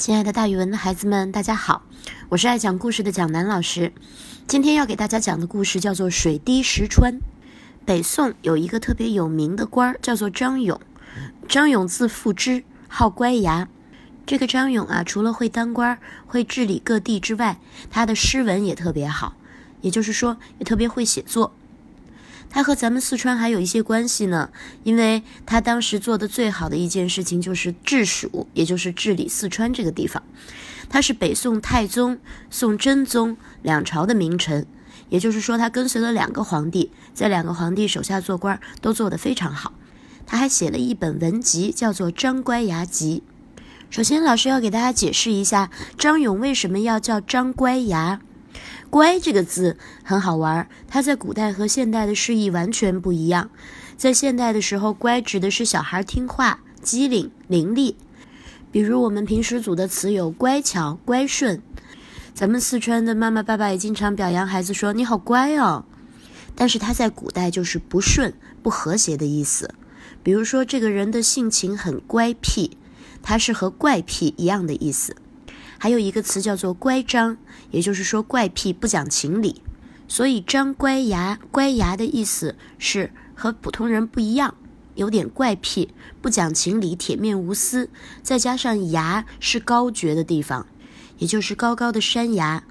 亲爱的，大语文的孩子们，大家好，我是爱讲故事的蒋楠老师。今天要给大家讲的故事叫做《水滴石穿》。北宋有一个特别有名的官儿，叫做张勇。张勇字富之，号乖牙。这个张勇啊，除了会当官、会治理各地之外，他的诗文也特别好，也就是说，也特别会写作。他和咱们四川还有一些关系呢，因为他当时做的最好的一件事情就是治蜀，也就是治理四川这个地方。他是北宋太宗、宋真宗两朝的名臣，也就是说，他跟随了两个皇帝，在两个皇帝手下做官都做得非常好。他还写了一本文集，叫做《张乖牙集》。首先，老师要给大家解释一下张勇为什么要叫张乖牙。乖这个字很好玩儿，它在古代和现代的释义完全不一样。在现代的时候，乖指的是小孩听话、机灵、伶俐。比如我们平时组的词有乖巧、乖顺。咱们四川的妈妈爸爸也经常表扬孩子说你好乖哦。但是它在古代就是不顺、不和谐的意思。比如说这个人的性情很乖僻，它是和怪癖一样的意思。还有一个词叫做乖张，也就是说怪癖、不讲情理。所以张乖牙，乖牙的意思是和普通人不一样，有点怪癖，不讲情理，铁面无私。再加上牙是高绝的地方，也就是高高的山崖。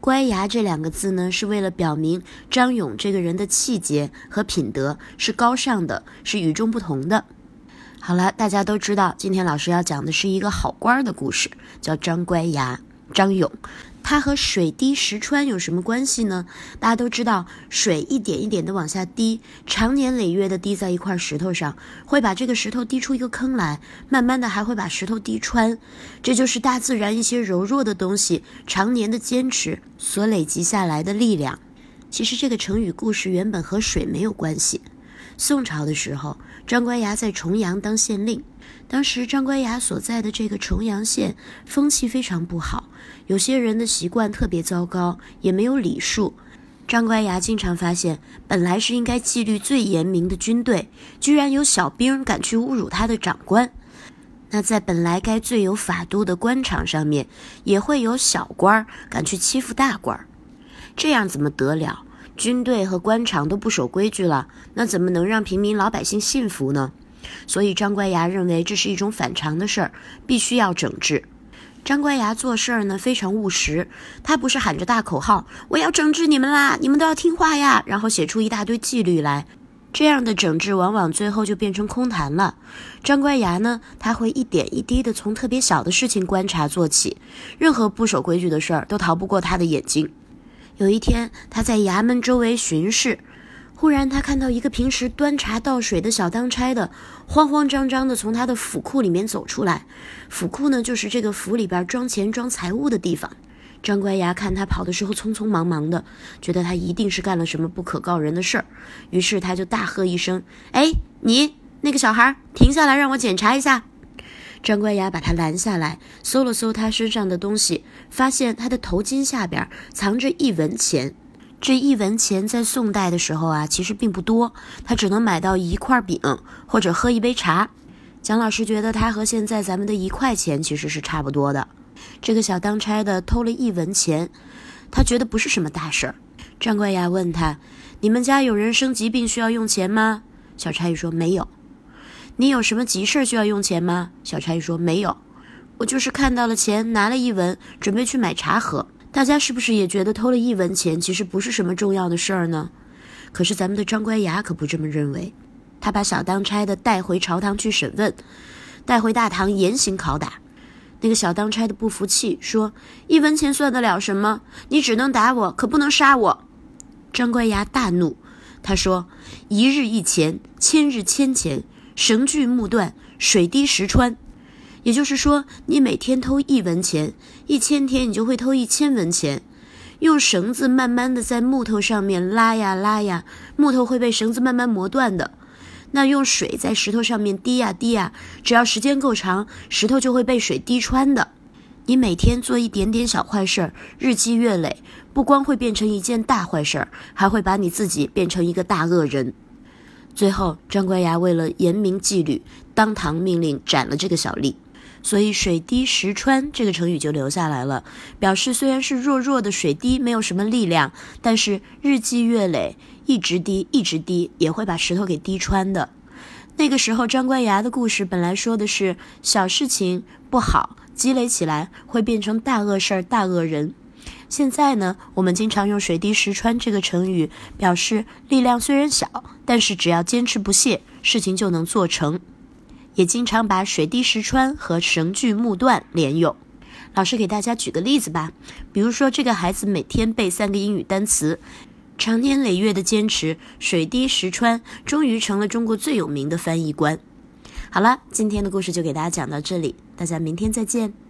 乖牙这两个字呢，是为了表明张勇这个人的气节和品德是高尚的，是与众不同的。好了，大家都知道，今天老师要讲的是一个好官的故事，叫张乖牙。张勇，他和水滴石穿有什么关系呢？大家都知道，水一点一点的往下滴，长年累月的滴在一块石头上，会把这个石头滴出一个坑来，慢慢的还会把石头滴穿。这就是大自然一些柔弱的东西，常年的坚持所累积下来的力量。其实这个成语故事原本和水没有关系。宋朝的时候，张乖崖在重阳当县令。当时张乖崖所在的这个重阳县风气非常不好，有些人的习惯特别糟糕，也没有礼数。张乖崖经常发现，本来是应该纪律最严明的军队，居然有小兵敢去侮辱他的长官。那在本来该最有法度的官场上面，也会有小官敢去欺负大官。这样怎么得了？军队和官场都不守规矩了，那怎么能让平民老百姓信服呢？所以张乖崖认为这是一种反常的事儿，必须要整治。张乖崖做事儿呢非常务实，他不是喊着大口号“我要整治你们啦，你们都要听话呀”，然后写出一大堆纪律来，这样的整治往往最后就变成空谈了。张乖崖呢，他会一点一滴的从特别小的事情观察做起，任何不守规矩的事儿都逃不过他的眼睛。有一天，他在衙门周围巡视，忽然他看到一个平时端茶倒水的小当差的，慌慌张张的从他的府库里面走出来。府库呢，就是这个府里边装钱装财物的地方。张乖牙看他跑的时候匆匆忙忙的，觉得他一定是干了什么不可告人的事儿，于是他就大喝一声：“哎，你那个小孩，停下来，让我检查一下。”张乖牙把他拦下来，搜了搜他身上的东西，发现他的头巾下边藏着一文钱。这一文钱在宋代的时候啊，其实并不多，他只能买到一块饼或者喝一杯茶。蒋老师觉得他和现在咱们的一块钱其实是差不多的。这个小当差的偷了一文钱，他觉得不是什么大事儿。张乖牙问他：“你们家有人生疾病需要用钱吗？”小差役说：“没有。”你有什么急事需要用钱吗？小差役说：“没有，我就是看到了钱，拿了一文，准备去买茶喝。大家是不是也觉得偷了一文钱其实不是什么重要的事儿呢？可是咱们的张乖牙可不这么认为，他把小当差的带回朝堂去审问，带回大堂严刑拷打。那个小当差的不服气，说：“一文钱算得了什么？你只能打我，可不能杀我。”张乖牙大怒，他说：“一日一钱，千日千钱。”绳锯木断，水滴石穿，也就是说，你每天偷一文钱，一千天你就会偷一千文钱。用绳子慢慢的在木头上面拉呀拉呀，木头会被绳子慢慢磨断的。那用水在石头上面滴呀滴呀，只要时间够长，石头就会被水滴穿的。你每天做一点点小坏事儿，日积月累，不光会变成一件大坏事儿，还会把你自己变成一个大恶人。最后，张乖牙为了严明纪律，当堂命令斩了这个小吏。所以“水滴石穿”这个成语就留下来了，表示虽然是弱弱的水滴，没有什么力量，但是日积月累，一直滴，一直滴，也会把石头给滴穿的。那个时候，张官牙的故事本来说的是小事情不好，积累起来会变成大恶事儿、大恶人。现在呢，我们经常用“水滴石穿”这个成语，表示力量虽然小，但是只要坚持不懈，事情就能做成。也经常把“水滴石穿”和“绳锯木断”连用。老师给大家举个例子吧，比如说这个孩子每天背三个英语单词，长年累月的坚持，水滴石穿，终于成了中国最有名的翻译官。好了，今天的故事就给大家讲到这里，大家明天再见。